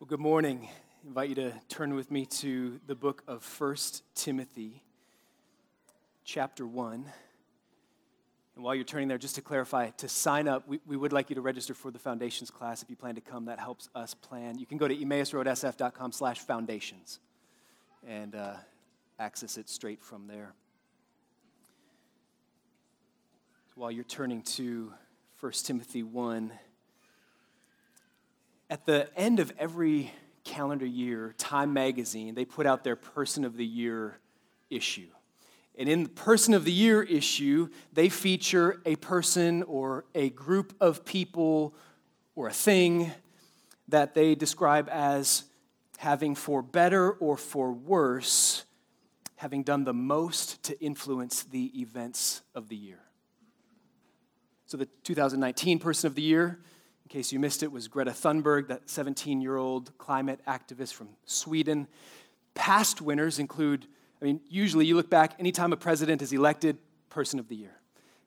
Well, good morning. I invite you to turn with me to the book of 1 Timothy, chapter 1. And while you're turning there, just to clarify, to sign up, we, we would like you to register for the foundations class. If you plan to come, that helps us plan. You can go to emmausroadsf.com slash foundations and uh, access it straight from there. So while you're turning to 1 Timothy 1, at the end of every calendar year, Time Magazine, they put out their Person of the Year issue. And in the Person of the Year issue, they feature a person or a group of people or a thing that they describe as having, for better or for worse, having done the most to influence the events of the year. So the 2019 Person of the Year in case you missed it, was Greta Thunberg, that 17 year old climate activist from Sweden. Past winners include, I mean, usually you look back, anytime a president is elected, person of the year.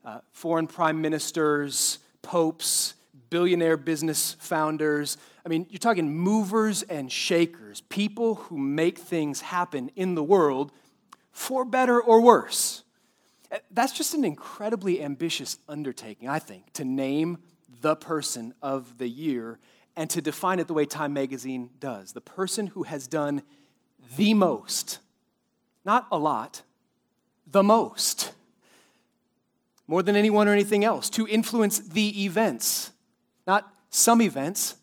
Uh, foreign prime ministers, popes, billionaire business founders. I mean, you're talking movers and shakers, people who make things happen in the world for better or worse. That's just an incredibly ambitious undertaking, I think, to name the person of the year and to define it the way Time Magazine does the person who has done the most, not a lot, the most, more than anyone or anything else, to influence the events, not some events,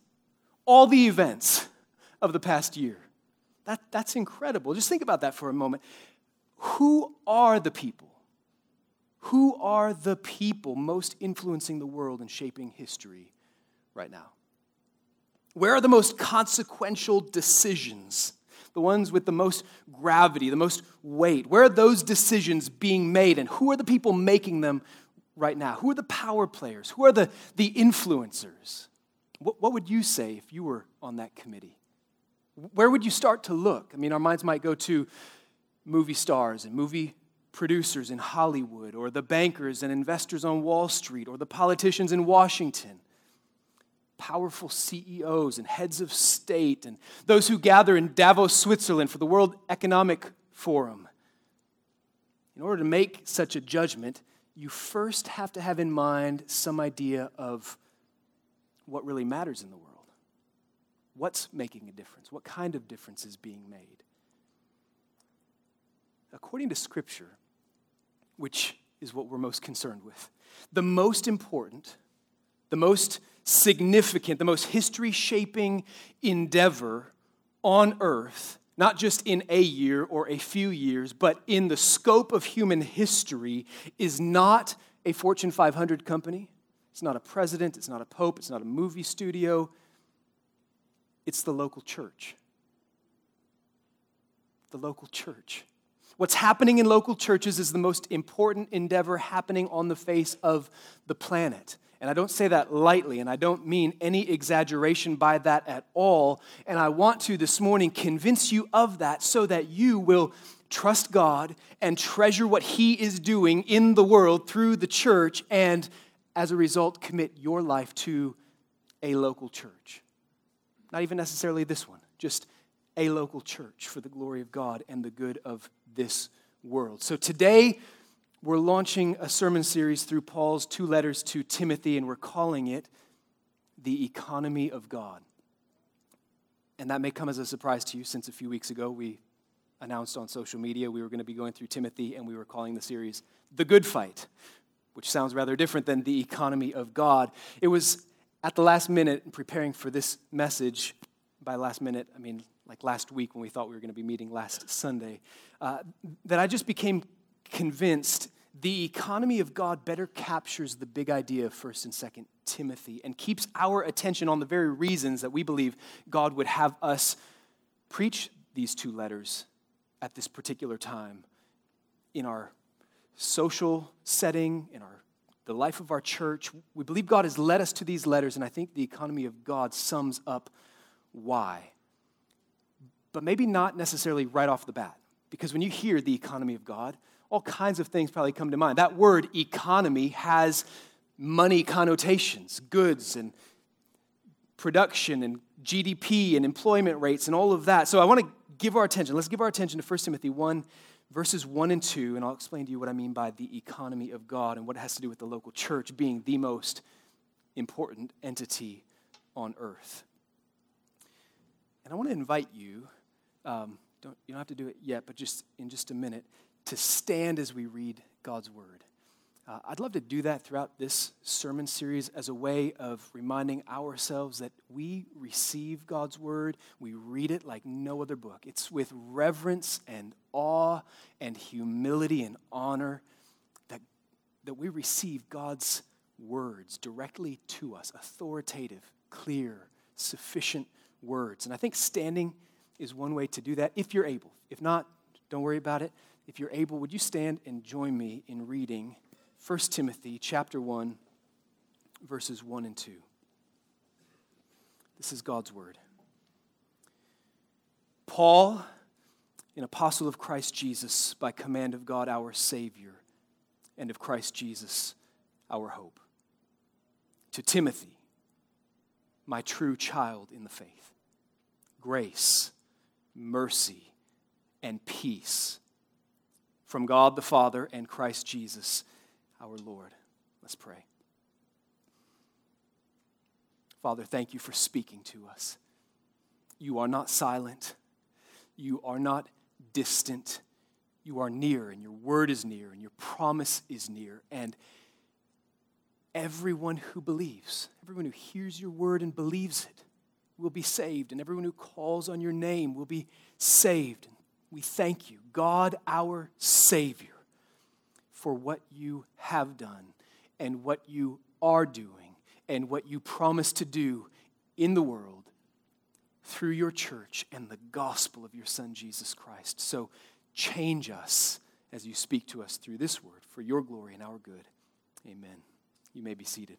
all the events of the past year. That, that's incredible. Just think about that for a moment. Who are the people who are the people most influencing the world and shaping history right now? Where are the most consequential decisions? The ones with the most gravity, the most weight? Where are those decisions being made, and who are the people making them right now? Who are the power players? Who are the, the influencers? What, what would you say if you were on that committee? Where would you start to look? I mean, our minds might go to movie stars and movie producers in Hollywood, or the bankers and investors on Wall Street, or the politicians in Washington, powerful CEOs and heads of state, and those who gather in Davos, Switzerland for the World Economic Forum. In order to make such a judgment, you first have to have in mind some idea of what really matters in the world. What's making a difference? What kind of difference is being made? according to Scripture, which is what we're most concerned with, the most important, the most significant, the most history shaping endeavor on earth, not just in a year or a few years, but in the scope of human history, is not a Fortune 500 company. It's not a president. It's not a pope. It's not a movie studio. It's the local church. The local church. What's happening in local churches is the most important endeavor happening on the face of the planet. And I don't say that lightly, and I don't mean any exaggeration by that at all. And I want to this morning convince you of that so that you will trust God and treasure what He is doing in the world through the church, and as a result, commit your life to a local church. Not even necessarily this one, just a local church for the glory of God and the good of this world. So today, we're launching a sermon series through Paul's two letters to Timothy, and we're calling it The Economy of God. And that may come as a surprise to you since a few weeks ago we announced on social media we were going to be going through Timothy and we were calling the series The Good Fight, which sounds rather different than The Economy of God. It was at the last minute, preparing for this message, by last minute, I mean like last week when we thought we were going to be meeting last Sunday, uh, that I just became convinced the economy of God better captures the big idea of 1st and 2nd Timothy and keeps our attention on the very reasons that we believe God would have us preach these two letters at this particular time in our social setting, in our the life of our church. We believe God has led us to these letters, and I think the economy of God sums up why but maybe not necessarily right off the bat. Because when you hear the economy of God, all kinds of things probably come to mind. That word economy has money connotations, goods and production and GDP and employment rates and all of that. So I want to give our attention. Let's give our attention to 1 Timothy 1, verses 1 and 2, and I'll explain to you what I mean by the economy of God and what it has to do with the local church being the most important entity on earth. And I want to invite you, um, don't, you don't have to do it yet, but just in just a minute, to stand as we read God's word. Uh, I'd love to do that throughout this sermon series as a way of reminding ourselves that we receive God's word, we read it like no other book. It's with reverence and awe and humility and honor that, that we receive God's words directly to us, authoritative, clear, sufficient words. And I think standing is one way to do that if you're able. If not, don't worry about it. If you're able, would you stand and join me in reading 1 Timothy chapter 1 verses 1 and 2. This is God's word. Paul, an apostle of Christ Jesus by command of God our savior and of Christ Jesus our hope. To Timothy, my true child in the faith, grace, mercy, and peace from God the Father and Christ Jesus our Lord. Let's pray. Father, thank you for speaking to us. You are not silent, you are not distant. You are near, and your word is near, and your promise is near. And everyone who believes, everyone who hears your word and believes it, will be saved, and everyone who calls on your name will be saved. We thank you, God, our Savior for what you have done and what you are doing and what you promise to do in the world through your church and the gospel of your Son, Jesus Christ. So change us as you speak to us through this word for your glory and our good. Amen. You may be seated.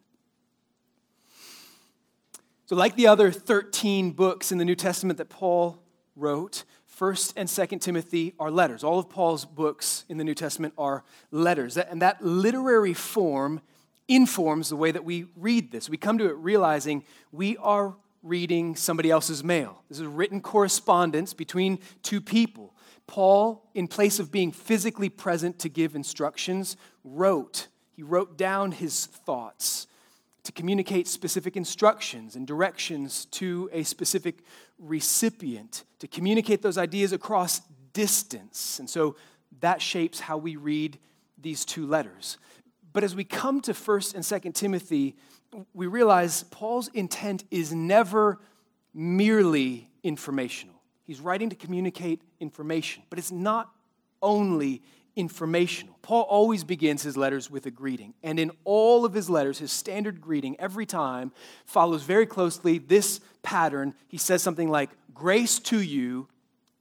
So, like the other 13 books in the New Testament that Paul wrote, First and Second Timothy are letters. All of Paul's books in the New Testament are letters. And that literary form informs the way that we read this. We come to it realizing we are reading somebody else's mail. This is written correspondence between two people. Paul, in place of being physically present to give instructions, wrote. He wrote down his thoughts to communicate specific instructions and directions to a specific recipient, to communicate those ideas across distance. And so that shapes how we read these two letters. But as we come to 1st and 2nd Timothy, we realize Paul's intent is never merely informational. He's writing to communicate information, but it's not only informational. Paul always begins his letters with a greeting. And in all of his letters, his standard greeting every time follows very closely this pattern. He says something like, Grace to you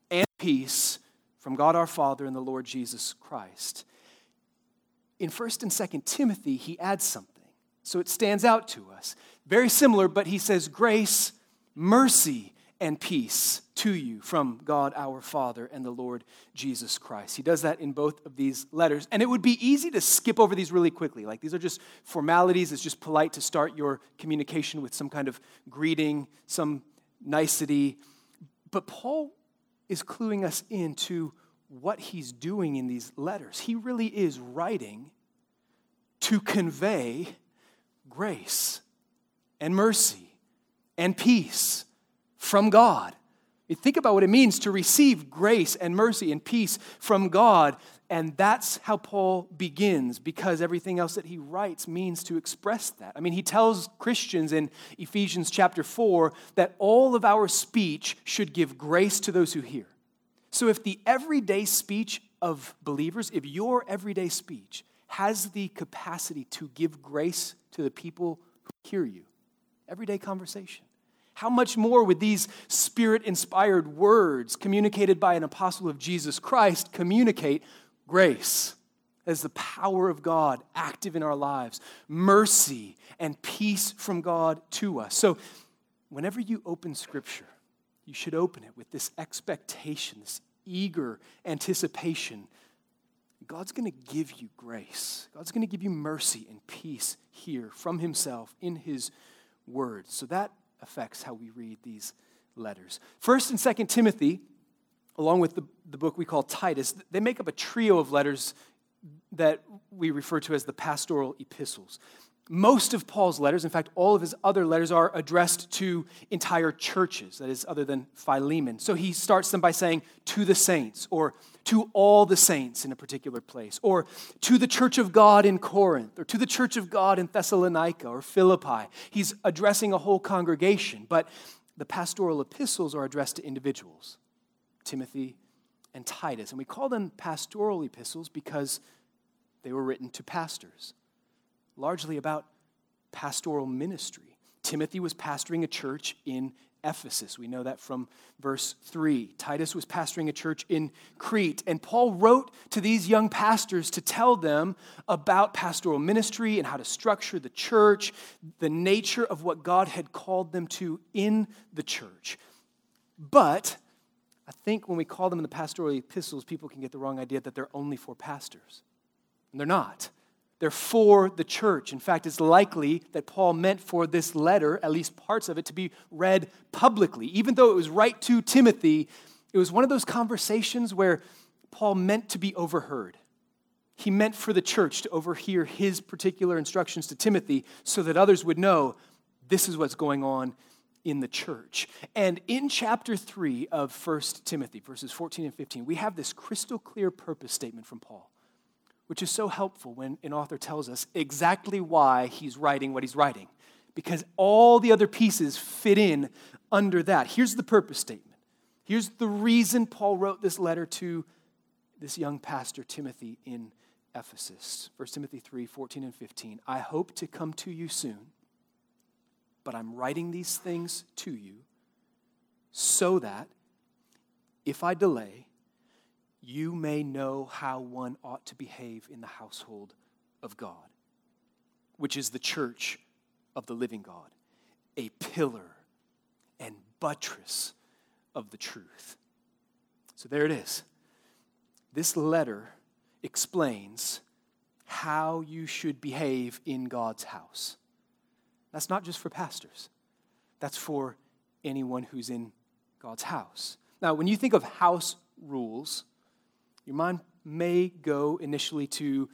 and peace from God our Father and the Lord Jesus Christ. In 1st and 2nd Timothy, he adds something. So it stands out to us. Very similar, but he says, Grace, mercy, and peace to you from God our Father and the Lord Jesus Christ. He does that in both of these letters. And it would be easy to skip over these really quickly. Like these are just formalities, it's just polite to start your communication with some kind of greeting, some nicety. But Paul is cluing us into what he's doing in these letters. He really is writing to convey grace and mercy and peace from God. You think about what it means to receive grace and mercy and peace from God. And that's how Paul begins because everything else that he writes means to express that. I mean, he tells Christians in Ephesians chapter 4 that all of our speech should give grace to those who hear. So if the everyday speech of believers, if your everyday speech has the capacity to give grace to the people who hear you, everyday conversation, how much more would these spirit inspired words communicated by an apostle of Jesus Christ communicate grace as the power of God active in our lives, mercy and peace from God to us? So, whenever you open Scripture, you should open it with this expectation, this eager anticipation. God's going to give you grace. God's going to give you mercy and peace here from Himself in His Word. So that affects how we read these letters. First and Second Timothy, along with the, the book we call Titus, they make up a trio of letters that we refer to as the pastoral epistles. Most of Paul's letters, in fact, all of his other letters, are addressed to entire churches, that is, other than Philemon. So he starts them by saying, to the saints, or to all the saints in a particular place, or to the church of God in Corinth, or to the church of God in Thessalonica or Philippi. He's addressing a whole congregation, but the pastoral epistles are addressed to individuals Timothy and Titus. And we call them pastoral epistles because they were written to pastors largely about pastoral ministry. Timothy was pastoring a church in Ephesus. We know that from verse 3. Titus was pastoring a church in Crete. And Paul wrote to these young pastors to tell them about pastoral ministry and how to structure the church, the nature of what God had called them to in the church. But I think when we call them in the pastoral epistles, people can get the wrong idea that they're only for pastors. And they're not. They're for the church. In fact, it's likely that Paul meant for this letter, at least parts of it, to be read publicly. Even though it was right to Timothy, it was one of those conversations where Paul meant to be overheard. He meant for the church to overhear his particular instructions to Timothy so that others would know this is what's going on in the church. And in chapter 3 of 1 Timothy, verses 14 and 15, we have this crystal clear purpose statement from Paul which is so helpful when an author tells us exactly why he's writing what he's writing, because all the other pieces fit in under that. Here's the purpose statement. Here's the reason Paul wrote this letter to this young pastor, Timothy, in Ephesus. 1 Timothy 3 14 and 15. I hope to come to you soon, but I'm writing these things to you so that if I delay, you may know how one ought to behave in the household of God, which is the church of the living God, a pillar and buttress of the truth. So there it is. This letter explains how you should behave in God's house. That's not just for pastors, that's for anyone who's in God's house. Now, when you think of house rules, your mind may go initially to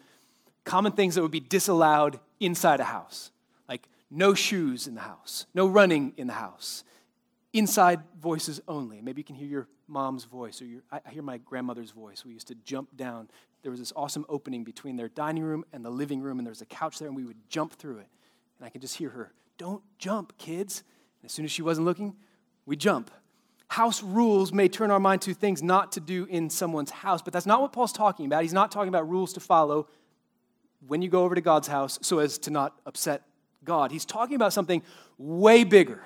common things that would be disallowed inside a house, like no shoes in the house, no running in the house, inside voices only. Maybe you can hear your mom's voice or your, I hear my grandmother's voice. We used to jump down. There was this awesome opening between their dining room and the living room, and there was a couch there, and we would jump through it. And I could just hear her, Don't jump, kids. And as soon as she wasn't looking, we jump house rules may turn our mind to things not to do in someone's house, but that's not what Paul's talking about. He's not talking about rules to follow when you go over to God's house so as to not upset God. He's talking about something way bigger,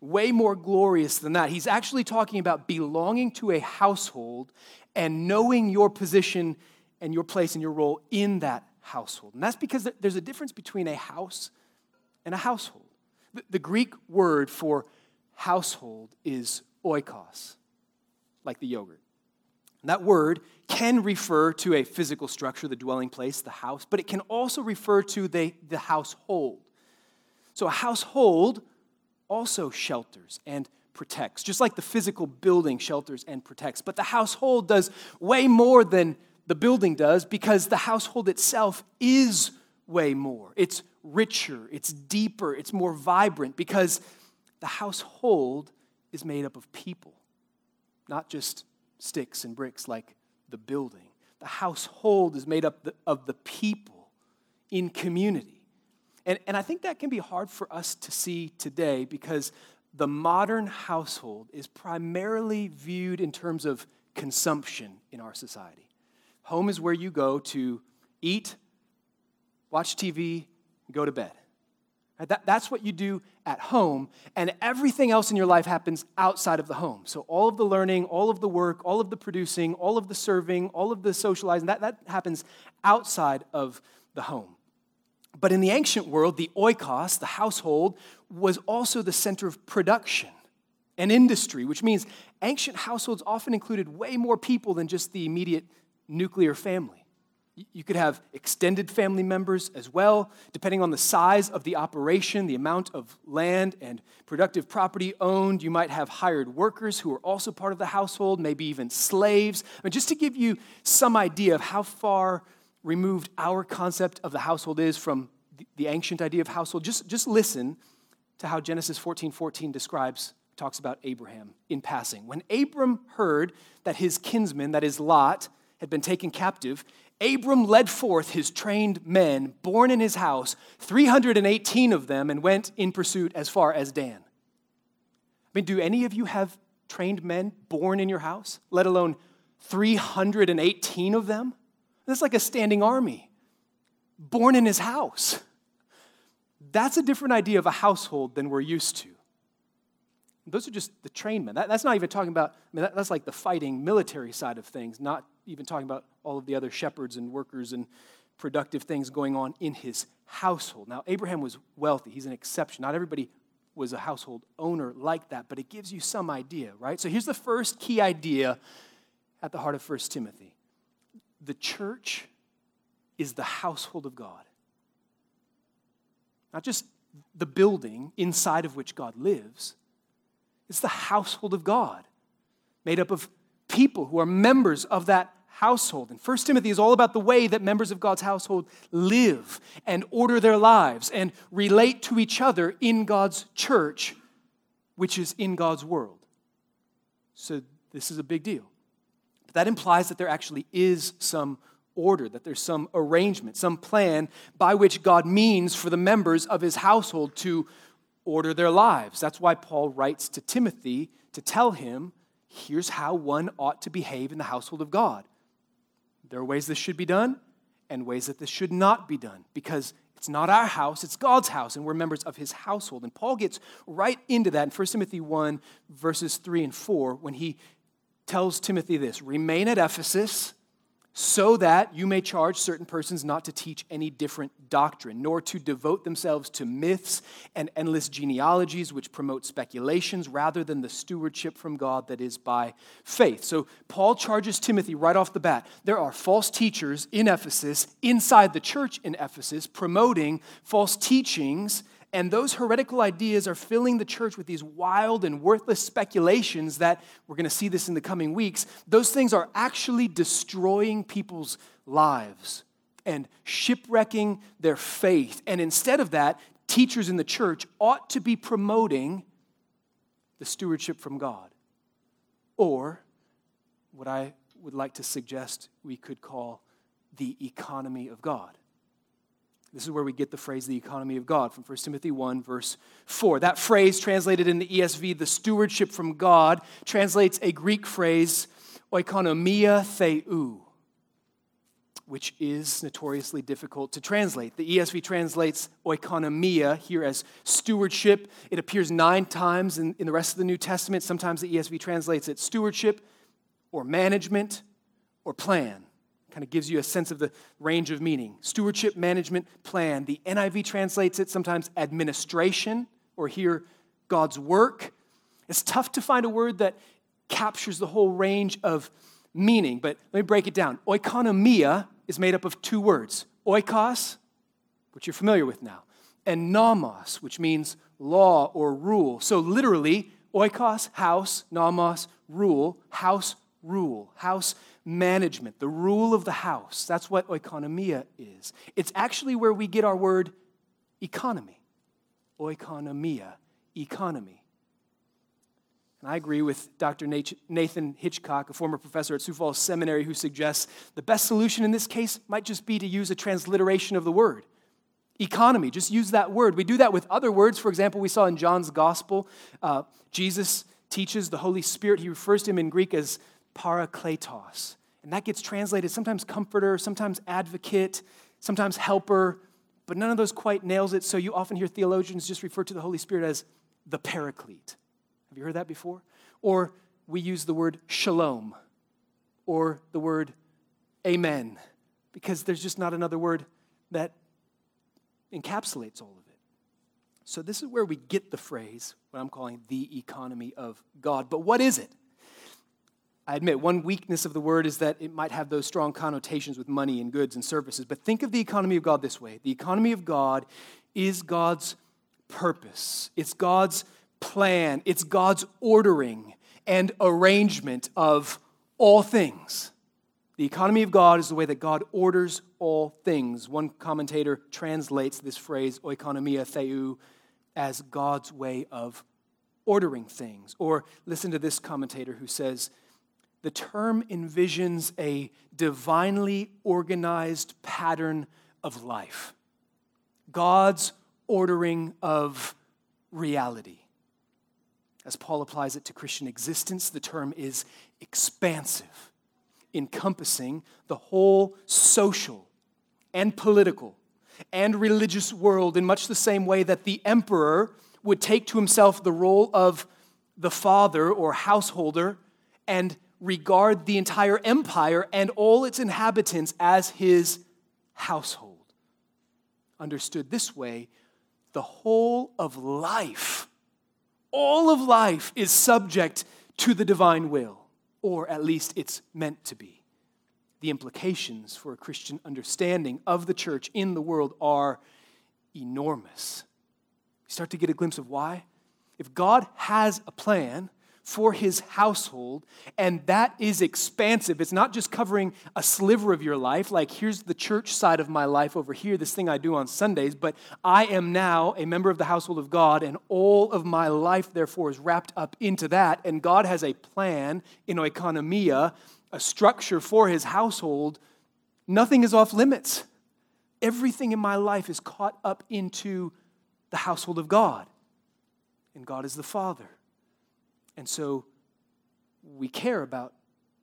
way more glorious than that. He's actually talking about belonging to a household and knowing your position and your place and your role in that household. And that's because there's a difference between a house and a household. The Greek word for household is oikos, like the yogurt. And that word can refer to a physical structure, the dwelling place, the house, but it can also refer to the, the household. So a household also shelters and protects, just like the physical building shelters and protects. But the household does way more than the building does because the household itself is way more. It's richer, it's deeper, it's more vibrant because the household is made up of people, not just sticks and bricks like the building. The household is made up of the people in community. And, and I think that can be hard for us to see today because the modern household is primarily viewed in terms of consumption in our society. Home is where you go to eat, watch TV, go to bed. That, that's what you do at home, and everything else in your life happens outside of the home. So, all of the learning, all of the work, all of the producing, all of the serving, all of the socializing, that, that happens outside of the home. But in the ancient world, the oikos, the household, was also the center of production and industry, which means ancient households often included way more people than just the immediate nuclear family. You could have extended family members as well, depending on the size of the operation, the amount of land and productive property owned. You might have hired workers who are also part of the household, maybe even slaves. I mean, just to give you some idea of how far removed our concept of the household is from the ancient idea of household, just, just listen to how Genesis 14 14 describes, talks about Abraham in passing. When Abram heard that his kinsman, that is Lot, had been taken captive, Abram led forth his trained men, born in his house, 318 of them, and went in pursuit as far as Dan. I mean, do any of you have trained men born in your house, let alone 318 of them? That's like a standing army, born in his house. That's a different idea of a household than we're used to. Those are just the trained men. That, that's not even talking about, I mean, that, that's like the fighting military side of things, not even talking about all of the other shepherds and workers and productive things going on in his household. Now, Abraham was wealthy, he's an exception. Not everybody was a household owner like that, but it gives you some idea, right? So here's the first key idea at the heart of 1 Timothy the church is the household of God. Not just the building inside of which God lives, it's the household of God, made up of people who are members of that household. And 1 Timothy is all about the way that members of God's household live and order their lives and relate to each other in God's church, which is in God's world. So this is a big deal. But that implies that there actually is some order, that there's some arrangement, some plan by which God means for the members of his household to order their lives. That's why Paul writes to Timothy to tell him here's how one ought to behave in the household of God. There are ways this should be done and ways that this should not be done because it's not our house, it's God's house, and we're members of his household. And Paul gets right into that in 1 Timothy 1, verses 3 and 4, when he tells Timothy this Remain at Ephesus so that you may charge certain persons not to teach any different doctrine, nor to devote themselves to myths and endless genealogies which promote speculations rather than the stewardship from God that is by faith. So Paul charges Timothy right off the bat. There are false teachers in Ephesus, inside the church in Ephesus, promoting false teachings and those heretical ideas are filling the church with these wild and worthless speculations that we're going to see this in the coming weeks. Those things are actually destroying people's lives and shipwrecking their faith. And instead of that, teachers in the church ought to be promoting the stewardship from God. Or what I would like to suggest we could call the economy of God. This is where we get the phrase the economy of God from 1 Timothy 1, verse 4. That phrase, translated in the ESV, the stewardship from God, translates a Greek phrase, oikonomia theou, which is notoriously difficult to translate. The ESV translates oikonomia here as stewardship. It appears nine times in, in the rest of the New Testament. Sometimes the ESV translates it stewardship or management or plan kind of gives you a sense of the range of meaning. Stewardship management plan. The NIV translates it sometimes administration or here God's work. It's tough to find a word that captures the whole range of meaning, but let me break it down. Oikonomia is made up of two words oikos, which you're familiar with now, and nomos, which means law or rule. So literally, oikos, house, nomos, rule, house, rule, house management, the rule of the house. That's what oikonomia is. It's actually where we get our word economy. Oikonomia, economy. And I agree with Dr. Nathan Hitchcock, a former professor at Sioux Falls Seminary, who suggests the best solution in this case might just be to use a transliteration of the word. Economy, just use that word. We do that with other words. For example, we saw in John's gospel, uh, Jesus teaches the Holy Spirit. He refers to him in Greek as parakletos. And that gets translated sometimes comforter, sometimes advocate, sometimes helper, but none of those quite nails it. So you often hear theologians just refer to the Holy Spirit as the paraclete. Have you heard that before? Or we use the word shalom or the word amen because there's just not another word that encapsulates all of it. So, this is where we get the phrase, what I'm calling the economy of God. But what is it? I admit one weakness of the word is that it might have those strong connotations with money and goods and services. But think of the economy of God this way the economy of God is God's purpose, it's God's plan, it's God's ordering and arrangement of all things. The economy of God is the way that God orders all things. One commentator translates this phrase, oikonomia theou, as God's way of ordering things. Or listen to this commentator who says, the term envisions a divinely organized pattern of life, God's ordering of reality. As Paul applies it to Christian existence, the term is expansive, encompassing the whole social and political and religious world in much the same way that the emperor would take to himself the role of the father or householder and regard the entire empire and all its inhabitants as his household. Understood this way, the whole of life, all of life is subject to the divine will, or at least it's meant to be. The implications for a Christian understanding of the church in the world are enormous. You start to get a glimpse of why. If God has a plan, for his household, and that is expansive. It's not just covering a sliver of your life, like here's the church side of my life over here, this thing I do on Sundays, but I am now a member of the household of God, and all of my life, therefore, is wrapped up into that. And God has a plan in oikonomia, a structure for his household. Nothing is off limits. Everything in my life is caught up into the household of God, and God is the Father. And so we care about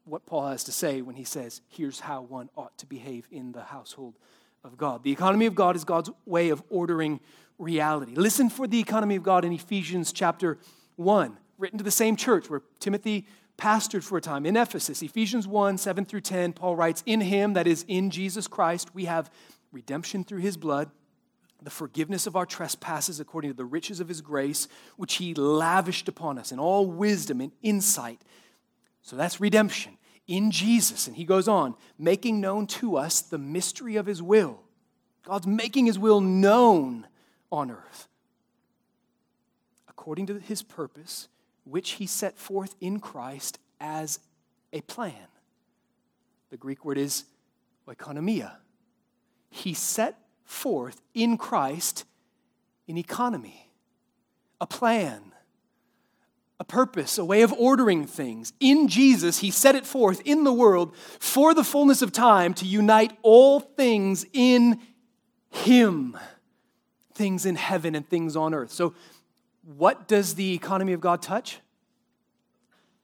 what Paul has to say when he says, here's how one ought to behave in the household of God. The economy of God is God's way of ordering reality. Listen for the economy of God in Ephesians chapter 1, written to the same church where Timothy pastored for a time in Ephesus. Ephesians 1 7 through 10, Paul writes, In him, that is, in Jesus Christ, we have redemption through his blood the forgiveness of our trespasses according to the riches of his grace, which he lavished upon us in all wisdom and insight. So that's redemption in Jesus. And he goes on, making known to us the mystery of his will. God's making his will known on earth according to his purpose, which he set forth in Christ as a plan. The Greek word is oikonomia. He set forth in Christ an economy, a plan, a purpose, a way of ordering things. In Jesus, He set it forth in the world for the fullness of time to unite all things in Him things in heaven and things on earth. So, what does the economy of God touch?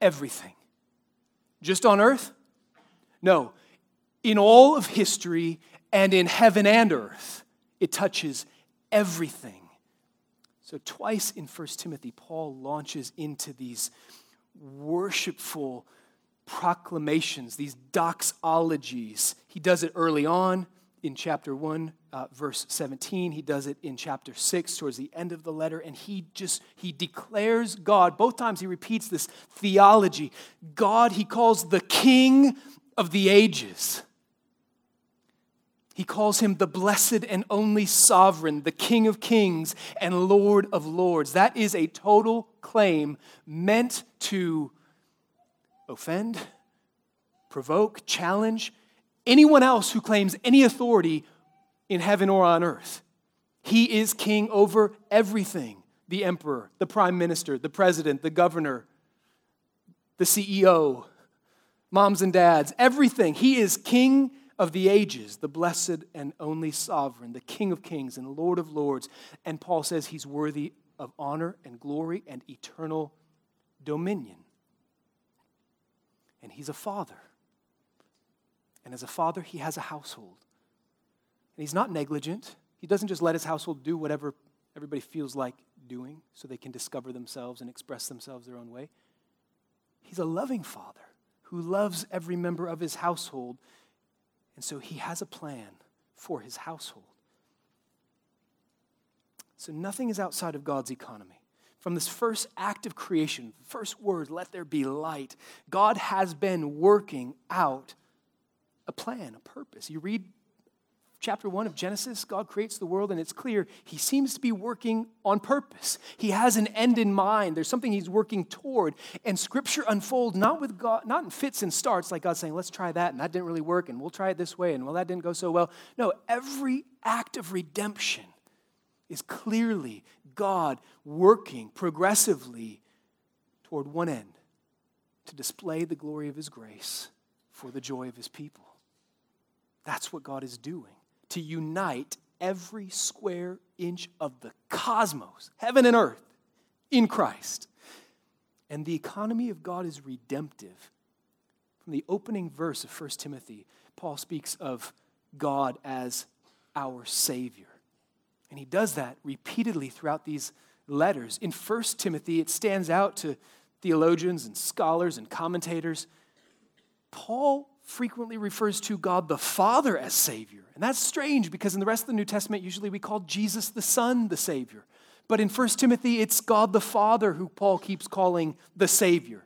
Everything. Just on earth? No. In all of history and in heaven and earth. It touches everything. So, twice in 1 Timothy, Paul launches into these worshipful proclamations, these doxologies. He does it early on in chapter 1 uh, verse 17 he does it in chapter 6 towards the end of the letter and he just he declares god both times he repeats this theology god he calls the king of the ages he calls him the blessed and only sovereign, the King of kings and Lord of lords. That is a total claim meant to offend, provoke, challenge anyone else who claims any authority in heaven or on earth. He is king over everything the emperor, the prime minister, the president, the governor, the CEO, moms and dads, everything. He is king of the ages, the blessed and only sovereign, the King of kings and Lord of lords. And Paul says he's worthy of honor and glory and eternal dominion. And he's a father. And as a father, he has a household. And he's not negligent. He doesn't just let his household do whatever everybody feels like doing so they can discover themselves and express themselves their own way. He's a loving father who loves every member of his household and so he has a plan for his household. So nothing is outside of God's economy. from this first act of creation, first word, let there be light, God has been working out a plan, a purpose. You read chapter 1 of Genesis, God creates the world, and it's clear he seems to be working on purpose. He has an end in mind. There's something he's working toward. And scripture unfolds not with God, not in fits and starts, like God saying, let's try that, and that didn't really work, and we'll try it this way, and well, that didn't go so well. No, every act of redemption is clearly God working progressively toward one end to display the glory of His grace for the joy of His people. That's what God is doing to unite every square inch of the cosmos, heaven and earth, in Christ. And the economy of God is redemptive. From the opening verse of 1 Timothy, Paul speaks of God as our Savior. And he does that repeatedly throughout these letters. In 1 Timothy, it stands out to theologians and scholars and commentators. Paul frequently refers to God the Father as Savior. And that's strange because in the rest of the New Testament, usually we call Jesus the Son the Savior. But in 1 Timothy, it's God the Father who Paul keeps calling the Savior.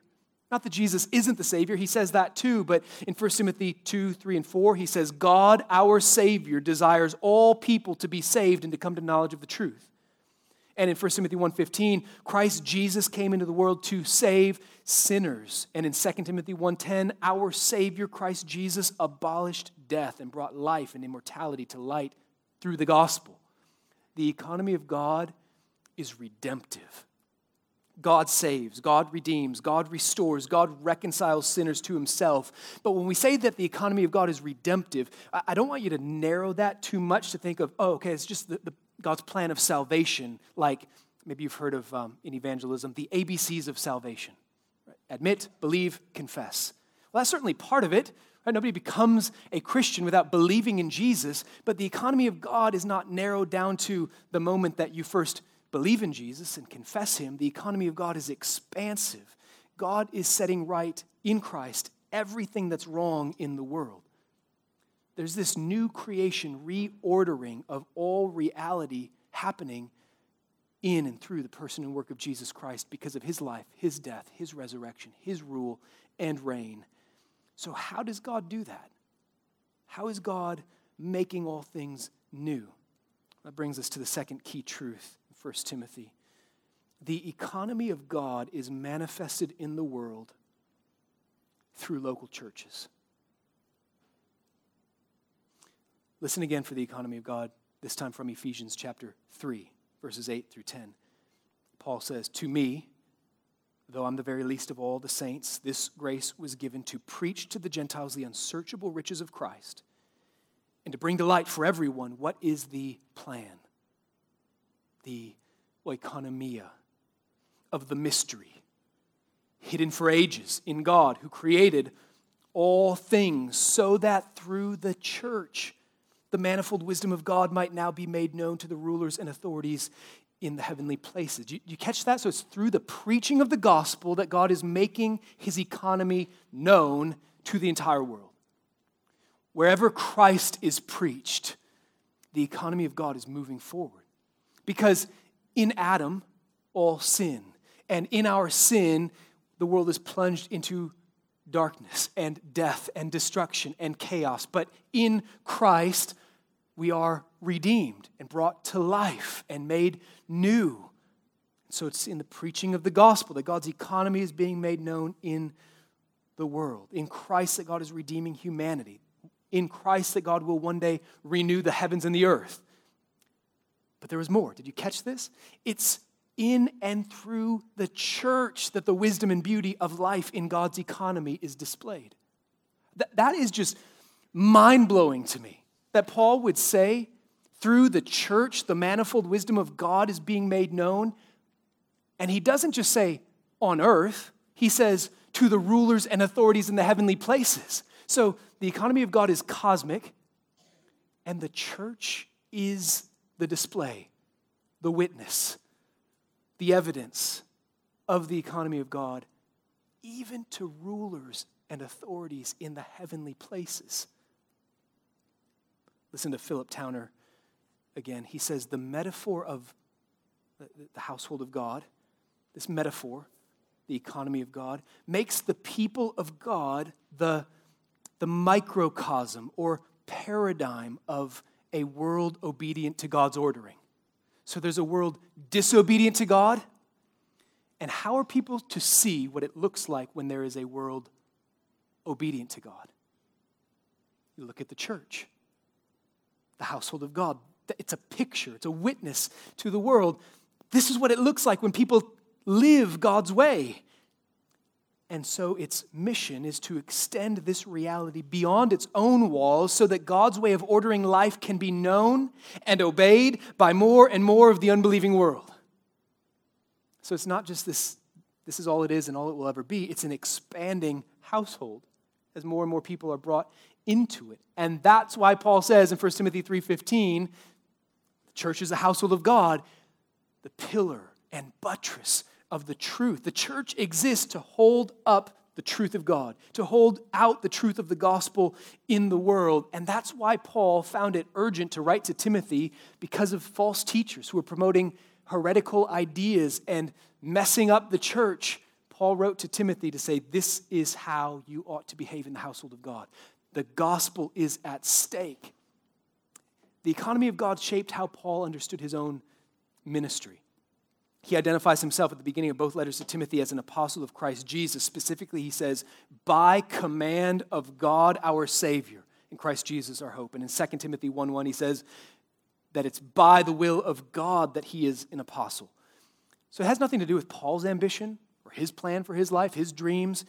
Not that Jesus isn't the Savior, he says that too, but in 1 Timothy 2, 3, and 4, he says, God, our Savior, desires all people to be saved and to come to knowledge of the truth. And in 1 Timothy 1:15, Christ Jesus came into the world to save sinners. And in 2 Timothy 1:10, our Savior Christ Jesus abolished death and brought life and immortality to light through the gospel. The economy of God is redemptive. God saves, God redeems, God restores, God reconciles sinners to himself. But when we say that the economy of God is redemptive, I don't want you to narrow that too much to think of, oh, okay, it's just the, the God's plan of salvation, like maybe you've heard of um, in evangelism, the ABCs of salvation right? admit, believe, confess. Well, that's certainly part of it. Right? Nobody becomes a Christian without believing in Jesus, but the economy of God is not narrowed down to the moment that you first believe in Jesus and confess Him. The economy of God is expansive. God is setting right in Christ everything that's wrong in the world there's this new creation, reordering of all reality happening in and through the person and work of Jesus Christ because of his life, his death, his resurrection, his rule and reign. So, how does God do that? How is God making all things new? That brings us to the second key truth in 1 Timothy. The economy of God is manifested in the world through local churches. Listen again for the economy of God, this time from Ephesians chapter 3, verses 8 through 10. Paul says, To me, though I'm the very least of all the saints, this grace was given to preach to the Gentiles the unsearchable riches of Christ and to bring to light for everyone what is the plan, the oikonomia of the mystery, hidden for ages in God who created all things, so that through the church, the manifold wisdom of God might now be made known to the rulers and authorities in the heavenly places. You, you, catch that? So it's through the preaching of the gospel that God is making his economy known to the entire world. Wherever Christ is preached, the economy of God is moving forward. Because in Adam, all sin. And in our sin, the world is plunged into darkness and death and destruction and chaos. But in Christ, we are redeemed and brought to life and made new. So it's in the preaching of the gospel that God's economy is being made known in the world. In Christ, that God is redeeming humanity. In Christ, that God will one day renew the heavens and the earth. But there was more. Did you catch this? It's in and through the church that the wisdom and beauty of life in God's economy is displayed. That, that is just mind blowing to me that Paul would say, through the church, the manifold wisdom of God is being made known. And he doesn't just say on earth, he says to the rulers and authorities in the heavenly places. So the economy of God is cosmic, and the church is the display, the witness the evidence of the economy of God, even to rulers and authorities in the heavenly places. Listen to Philip Towner again. He says the metaphor of the household of God this metaphor, the economy of God, makes the people of God the, the microcosm or paradigm of a world obedient to God's ordering. So there's a world disobedient to God. And how are people to see what it looks like when there is a world obedient to God? You look at the church, the household of God. It's a picture, it's a witness to the world. This is what it looks like when people live God's way. And so its mission is to extend this reality beyond its own walls so that God's way of ordering life can be known and obeyed by more and more of the unbelieving world. So it's not just this, this is all it is and all it will ever be. It's an expanding household as more and more people are brought into it. And that's why Paul says in 1 Timothy 3:15, the church is the household of God, the pillar and buttress of the truth. The church exists to hold up the truth of God, to hold out the truth of the gospel in the world. And that's why Paul found it urgent to write to Timothy because of false teachers who were promoting heretical ideas and messing up the church. Paul wrote to Timothy to say, This is how you ought to behave in the household of God. The gospel is at stake. The economy of God shaped how Paul understood his own ministry. He identifies himself at the beginning of both letters to Timothy as an apostle of Christ Jesus. Specifically, he says, by command of God our Savior, in Christ Jesus our hope. And in 2 Timothy 1 1, he says that it's by the will of God that he is an apostle. So it has nothing to do with Paul's ambition or his plan for his life, his dreams.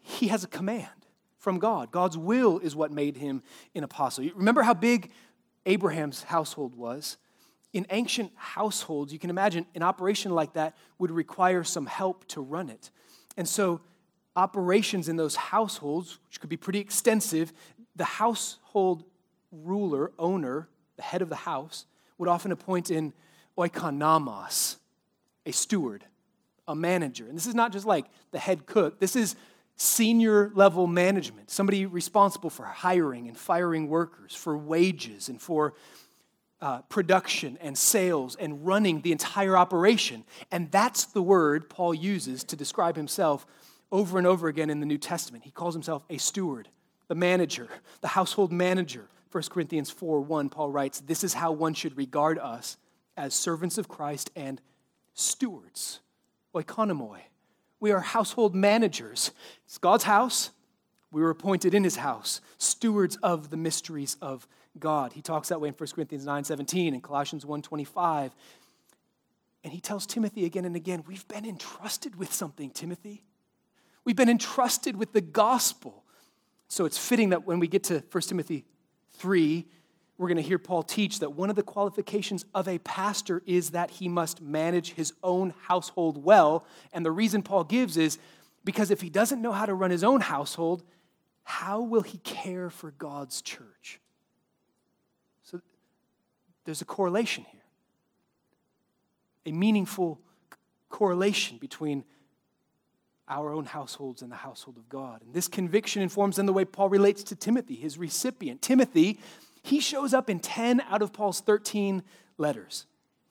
He has a command from God. God's will is what made him an apostle. Remember how big Abraham's household was? In ancient households, you can imagine an operation like that would require some help to run it. And so, operations in those households, which could be pretty extensive, the household ruler, owner, the head of the house, would often appoint in oikonomos, a steward, a manager. And this is not just like the head cook, this is senior level management, somebody responsible for hiring and firing workers, for wages, and for uh, production and sales and running the entire operation. And that's the word Paul uses to describe himself over and over again in the New Testament. He calls himself a steward, the manager, the household manager. 1 Corinthians 4 1, Paul writes, This is how one should regard us as servants of Christ and stewards, oikonomoi. We are household managers. It's God's house. We were appointed in his house, stewards of the mysteries of God. He talks that way in 1 Corinthians 9 17 and Colossians 1 25. And he tells Timothy again and again, We've been entrusted with something, Timothy. We've been entrusted with the gospel. So it's fitting that when we get to 1 Timothy 3, we're going to hear Paul teach that one of the qualifications of a pastor is that he must manage his own household well. And the reason Paul gives is because if he doesn't know how to run his own household, how will he care for God's church? There's a correlation here, a meaningful correlation between our own households and the household of God. And this conviction informs then the way Paul relates to Timothy, his recipient. Timothy, he shows up in 10 out of Paul's 13 letters.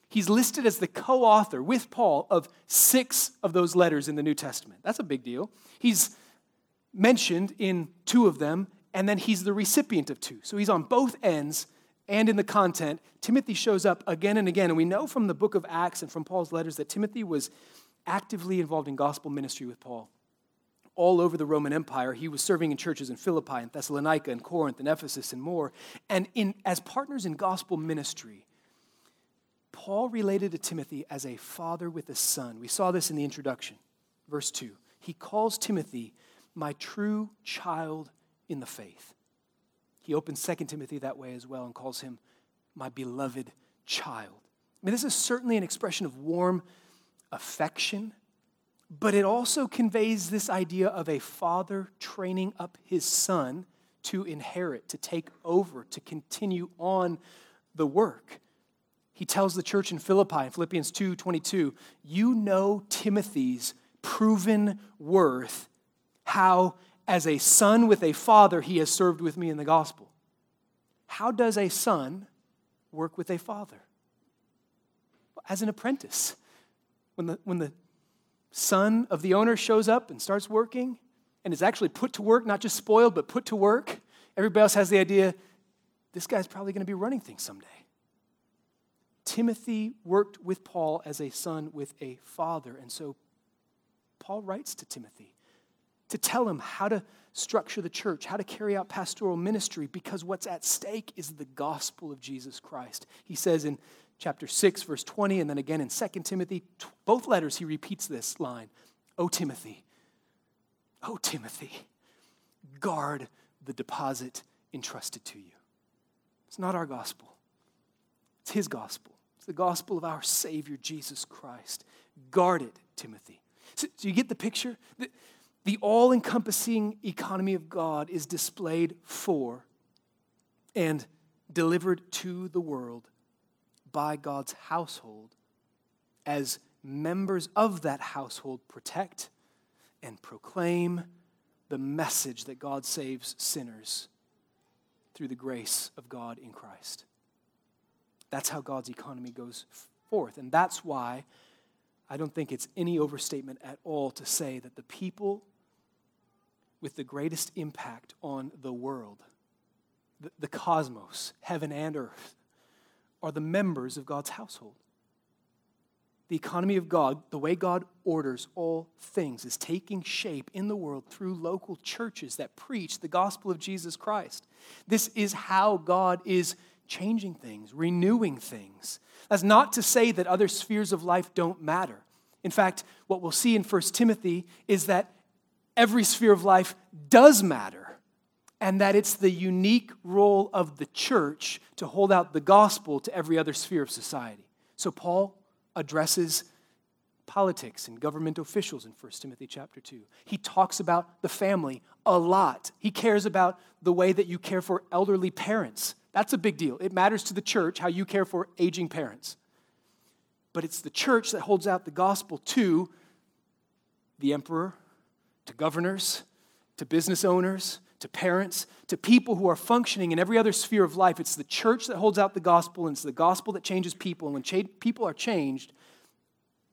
He's listed as the co author with Paul of six of those letters in the New Testament. That's a big deal. He's mentioned in two of them, and then he's the recipient of two. So he's on both ends and in the content, Timothy shows up again and again. And we know from the book of Acts and from Paul's letters that Timothy was actively involved in gospel ministry with Paul. All over the Roman Empire, he was serving in churches in Philippi and Thessalonica and Corinth and Ephesus and more. And in, as partners in gospel ministry, Paul related to Timothy as a father with a son. We saw this in the introduction, verse 2. He calls Timothy my true child in the faith. He opens 2 Timothy that way as well and calls him my beloved child. I mean, this is certainly an expression of warm affection, but it also conveys this idea of a father training up his son to inherit, to take over, to continue on the work. He tells the church in Philippi in Philippians 2 22, you know Timothy's proven worth, how as a son with a father, he has served with me in the gospel. How does a son work with a father? As an apprentice. When the, when the son of the owner shows up and starts working and is actually put to work, not just spoiled, but put to work, everybody else has the idea this guy's probably going to be running things someday. Timothy worked with Paul as a son with a father. And so Paul writes to Timothy to tell him how to structure the church, how to carry out pastoral ministry, because what's at stake is the gospel of Jesus Christ. He says in chapter 6, verse 20, and then again in 2 Timothy, both letters, he repeats this line O Timothy, O Timothy, guard the deposit entrusted to you. It's not our gospel, it's his gospel. It's the gospel of our Savior, Jesus Christ. Guard it, Timothy. So, you get the picture? The, the all encompassing economy of God is displayed for and delivered to the world by God's household as members of that household protect and proclaim the message that God saves sinners through the grace of God in Christ. That's how God's economy goes forth. And that's why I don't think it's any overstatement at all to say that the people with the greatest impact on the world, the, the cosmos, heaven and earth, are the members of God's household. The economy of God, the way God orders all things, is taking shape in the world through local churches that preach the gospel of Jesus Christ. This is how God is changing things, renewing things. That's not to say that other spheres of life don't matter. In fact, what we'll see in 1 Timothy is that every sphere of life does matter, and that it's the unique role of the church to hold out the gospel to every other sphere of society. So, Paul addresses politics and government officials in 1 Timothy chapter 2. He talks about the family a lot. He cares about the way that you care for elderly parents. That's a big deal. It matters to the church how you care for aging parents. But it's the church that holds out the gospel to the emperor, to governors, to business owners, to parents, to people who are functioning in every other sphere of life. It's the church that holds out the gospel, and it's the gospel that changes people. And when cha- people are changed,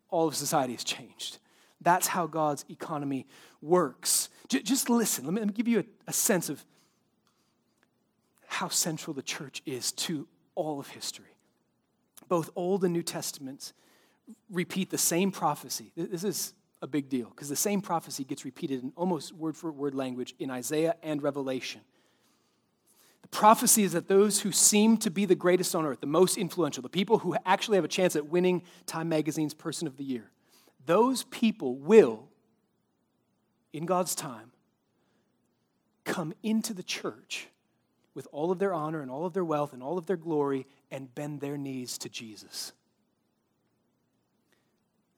all of society is changed. That's how God's economy works. J- just listen. Let me, let me give you a, a sense of how central the church is to all of history. Both Old and New Testaments repeat the same prophecy. This is a big deal because the same prophecy gets repeated in almost word for word language in Isaiah and Revelation. The prophecy is that those who seem to be the greatest on earth, the most influential, the people who actually have a chance at winning Time Magazine's Person of the Year, those people will, in God's time, come into the church with all of their honor and all of their wealth and all of their glory and bend their knees to Jesus.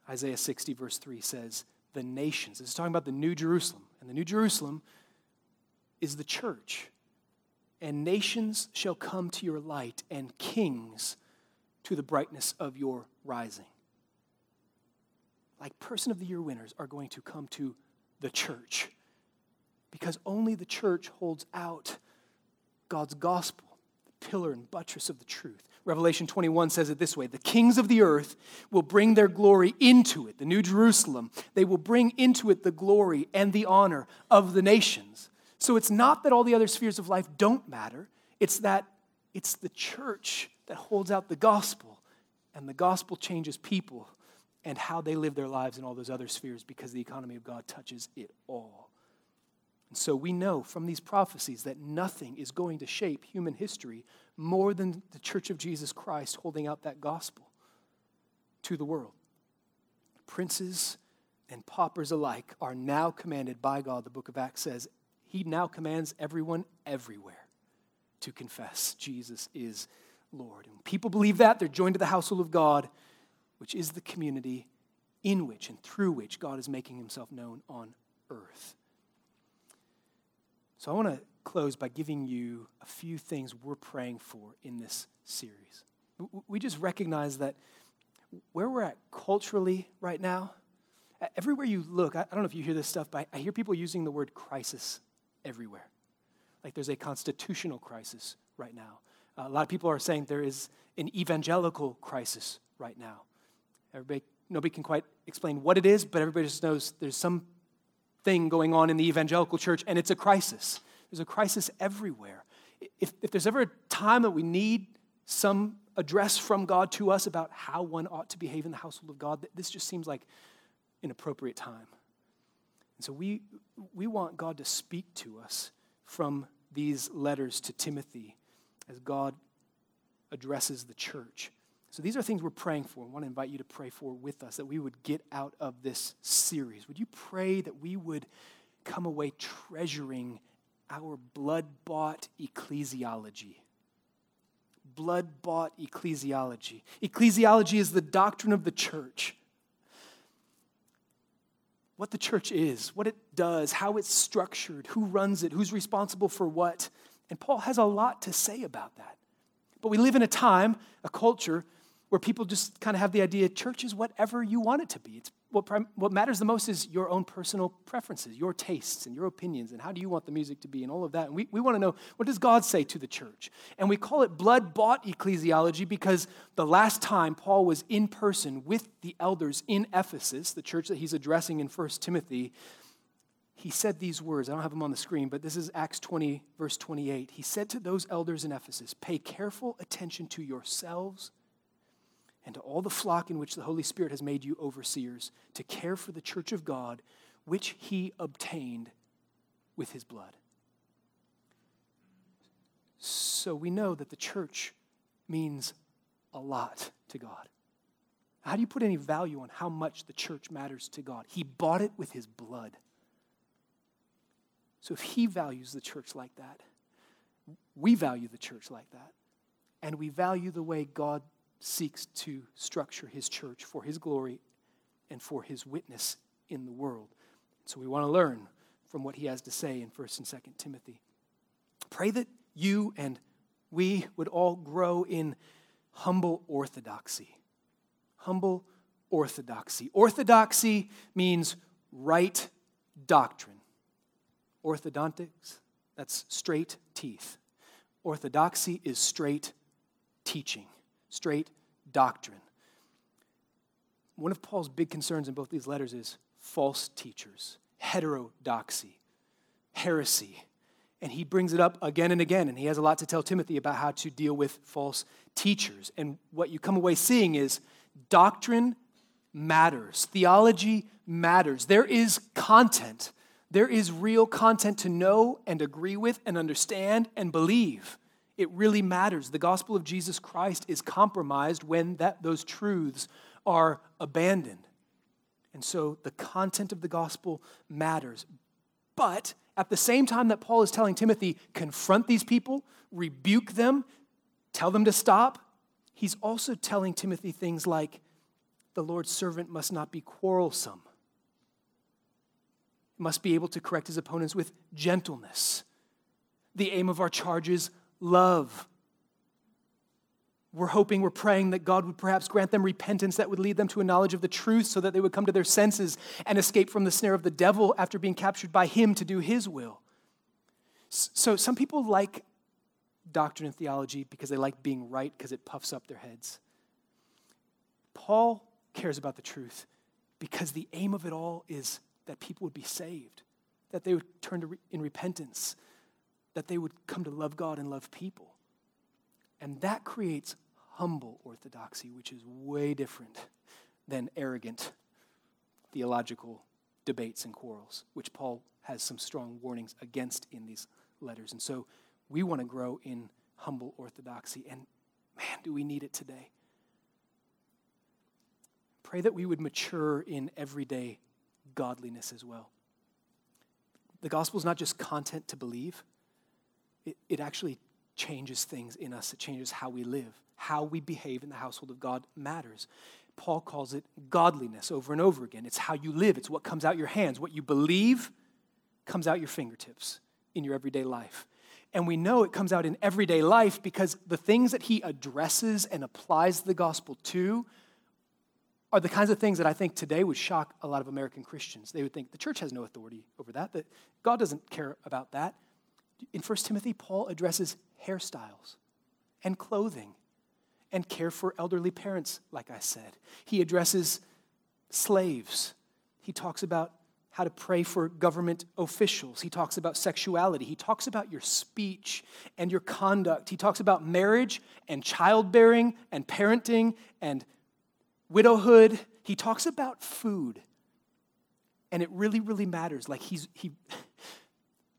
Isaiah 60, verse 3 says, The nations, this is talking about the New Jerusalem, and the New Jerusalem is the church. And nations shall come to your light, and kings to the brightness of your rising. Like person of the year winners are going to come to the church because only the church holds out God's gospel, the pillar and buttress of the truth. Revelation 21 says it this way The kings of the earth will bring their glory into it, the New Jerusalem. They will bring into it the glory and the honor of the nations. So it's not that all the other spheres of life don't matter, it's that it's the church that holds out the gospel, and the gospel changes people and how they live their lives in all those other spheres because the economy of God touches it all. And so we know from these prophecies that nothing is going to shape human history more than the church of Jesus Christ holding out that gospel to the world. Princes and paupers alike are now commanded by God, the book of Acts says. He now commands everyone everywhere to confess Jesus is Lord. And people believe that, they're joined to the household of God, which is the community in which and through which God is making himself known on earth. So I want to close by giving you a few things we're praying for in this series. We just recognize that where we're at culturally right now, everywhere you look, I don't know if you hear this stuff, but I hear people using the word crisis everywhere. Like there's a constitutional crisis right now. a lot of people are saying there is an evangelical crisis right now. Everybody Nobody can quite explain what it is, but everybody just knows there's some thing going on in the evangelical church, and it's a crisis. There's a crisis everywhere. If, if there's ever a time that we need some address from God to us about how one ought to behave in the household of God, this just seems like an appropriate time. And so we, we want God to speak to us from these letters to Timothy as God addresses the church. So these are things we're praying for. I want to invite you to pray for with us that we would get out of this series. Would you pray that we would come away treasuring our blood bought ecclesiology? Blood bought ecclesiology. Ecclesiology is the doctrine of the church. What the church is, what it does, how it's structured, who runs it, who's responsible for what. And Paul has a lot to say about that. But we live in a time, a culture, where people just kind of have the idea church is whatever you want it to be. It's what, what matters the most is your own personal preferences, your tastes, and your opinions, and how do you want the music to be, and all of that. And we, we want to know what does God say to the church? And we call it blood bought ecclesiology because the last time Paul was in person with the elders in Ephesus, the church that he's addressing in 1 Timothy, he said these words. I don't have them on the screen, but this is Acts 20, verse 28. He said to those elders in Ephesus, Pay careful attention to yourselves and to all the flock in which the Holy Spirit has made you overseers to care for the church of God, which he obtained with his blood. So we know that the church means a lot to God. How do you put any value on how much the church matters to God? He bought it with his blood. So if he values the church like that, we value the church like that. And we value the way God seeks to structure his church for his glory and for his witness in the world. So we want to learn from what he has to say in 1st and 2nd Timothy. Pray that you and we would all grow in humble orthodoxy. Humble orthodoxy. Orthodoxy means right doctrine. Orthodontics, that's straight teeth. Orthodoxy is straight teaching straight doctrine. One of Paul's big concerns in both these letters is false teachers, heterodoxy, heresy. And he brings it up again and again, and he has a lot to tell Timothy about how to deal with false teachers. And what you come away seeing is doctrine matters, theology matters. There is content, there is real content to know and agree with and understand and believe. It really matters. The gospel of Jesus Christ is compromised when that, those truths are abandoned. And so the content of the gospel matters. But at the same time that Paul is telling Timothy, confront these people, rebuke them, tell them to stop, he's also telling Timothy things like, the Lord's servant must not be quarrelsome, must be able to correct his opponents with gentleness. The aim of our charges love. We're hoping, we're praying that God would perhaps grant them repentance that would lead them to a knowledge of the truth so that they would come to their senses and escape from the snare of the devil after being captured by him to do his will. So, some people like doctrine and theology because they like being right because it puffs up their heads. Paul cares about the truth because the aim of it all is that people would be saved, that they would turn to re- in repentance, that they would come to love God and love people. And that creates humble orthodoxy, which is way different than arrogant theological debates and quarrels, which Paul has some strong warnings against in these letters. And so we want to grow in humble orthodoxy. And man, do we need it today. Pray that we would mature in everyday godliness as well. The gospel is not just content to believe, it, it actually changes things in us. It changes how we live. How we behave in the household of God matters. Paul calls it godliness over and over again. It's how you live, it's what comes out your hands. What you believe comes out your fingertips in your everyday life. And we know it comes out in everyday life because the things that he addresses and applies the gospel to are the kinds of things that I think today would shock a lot of American Christians. They would think the church has no authority over that, that God doesn't care about that in 1 Timothy, Paul addresses hairstyles and clothing and care for elderly parents, like I said. He addresses slaves. He talks about how to pray for government officials. He talks about sexuality. He talks about your speech and your conduct. He talks about marriage and childbearing and parenting and widowhood. He talks about food. And it really, really matters. Like he's, he,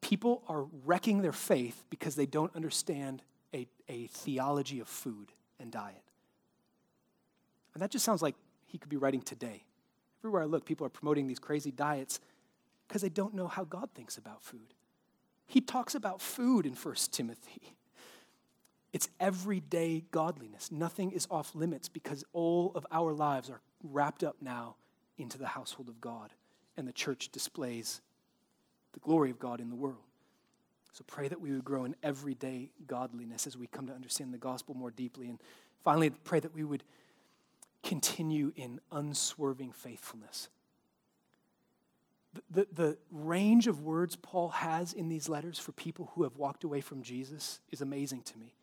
people are wrecking their faith because they don't understand a, a theology of food and diet. And that just sounds like he could be writing today. Everywhere I look, people are promoting these crazy diets because they don't know how God thinks about food. He talks about food in 1 Timothy. It's everyday godliness. Nothing is off limits because all of our lives are wrapped up now into the household of God, and the church displays the glory of God in the world. So pray that we would grow in everyday godliness as we come to understand the gospel more deeply. And finally, pray that we would continue in unswerving faithfulness. The, the, the, range of words Paul has in these letters for people who have walked away from Jesus is amazing to me.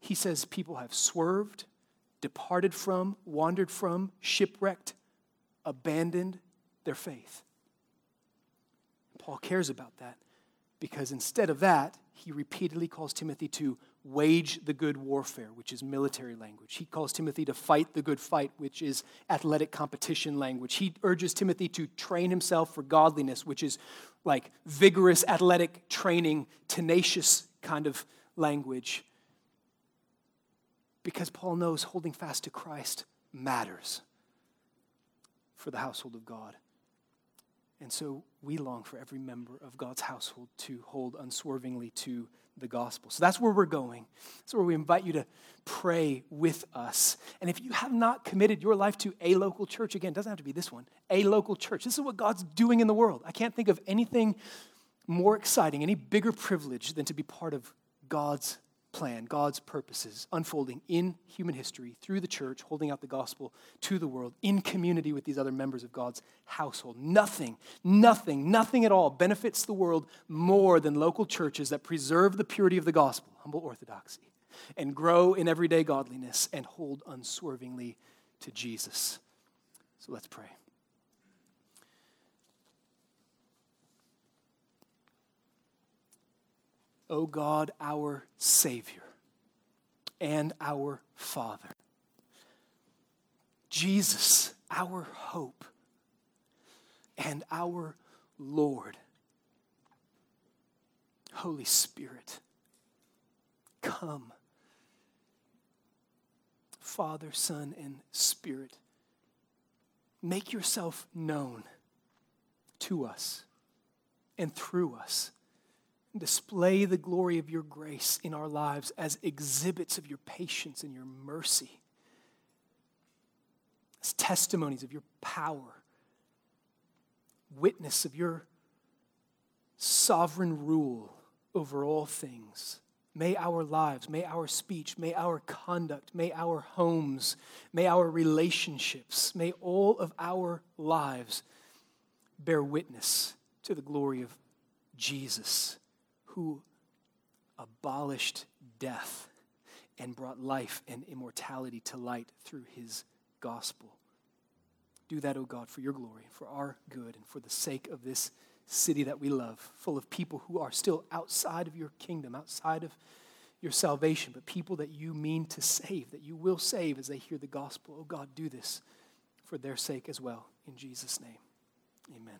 He says people have swerved, departed from, wandered from, shipwrecked, abandoned their faith. Paul cares about that because instead of that, he repeatedly calls Timothy to wage the good warfare, which is military language. He calls Timothy to fight the good fight, which is athletic competition language. He urges Timothy to train himself for godliness, which is like vigorous athletic training, tenacious kind of language. Because Paul knows holding fast to Christ matters for the household of God. And so we long for every member of God's household to hold unswervingly to the gospel. So that's where we're going. That's where we invite you to pray with us. And if you have not committed your life to a local church, again, it doesn't have to be this one, a local church. This is what God's doing in the world. I can't think of anything more exciting, any bigger privilege than to be part of God's plan, God's purposes unfolding in human history through the church, holding out the gospel to the world in community with these other members of God's household. Nothing, nothing, nothing at all benefits the world more than local churches that preserve the purity of the gospel, humble orthodoxy, and grow in everyday godliness and hold unswervingly to Jesus. So let's pray. O God, our Savior and our Father. Jesus, our hope and our Lord. Holy Spirit, come. Father, Son, and Spirit, make yourself known to us and through us display the glory of your grace in our lives as exhibits of your patience and your mercy, as testimonies of your power, witness of your sovereign rule over all things. May our lives, may our speech, may our conduct, may our homes, may our relationships, may all of our lives bear witness to the glory of Jesus who abolished death and brought life and immortality to light through his gospel. Do that, O oh God, for your glory, for our good, and for the sake of this city that we love, full of people who are still outside of your kingdom, outside of your salvation, but people that you mean to save, that you will save as they hear the gospel. Oh God, do this for their sake as well. In Jesus' name, amen.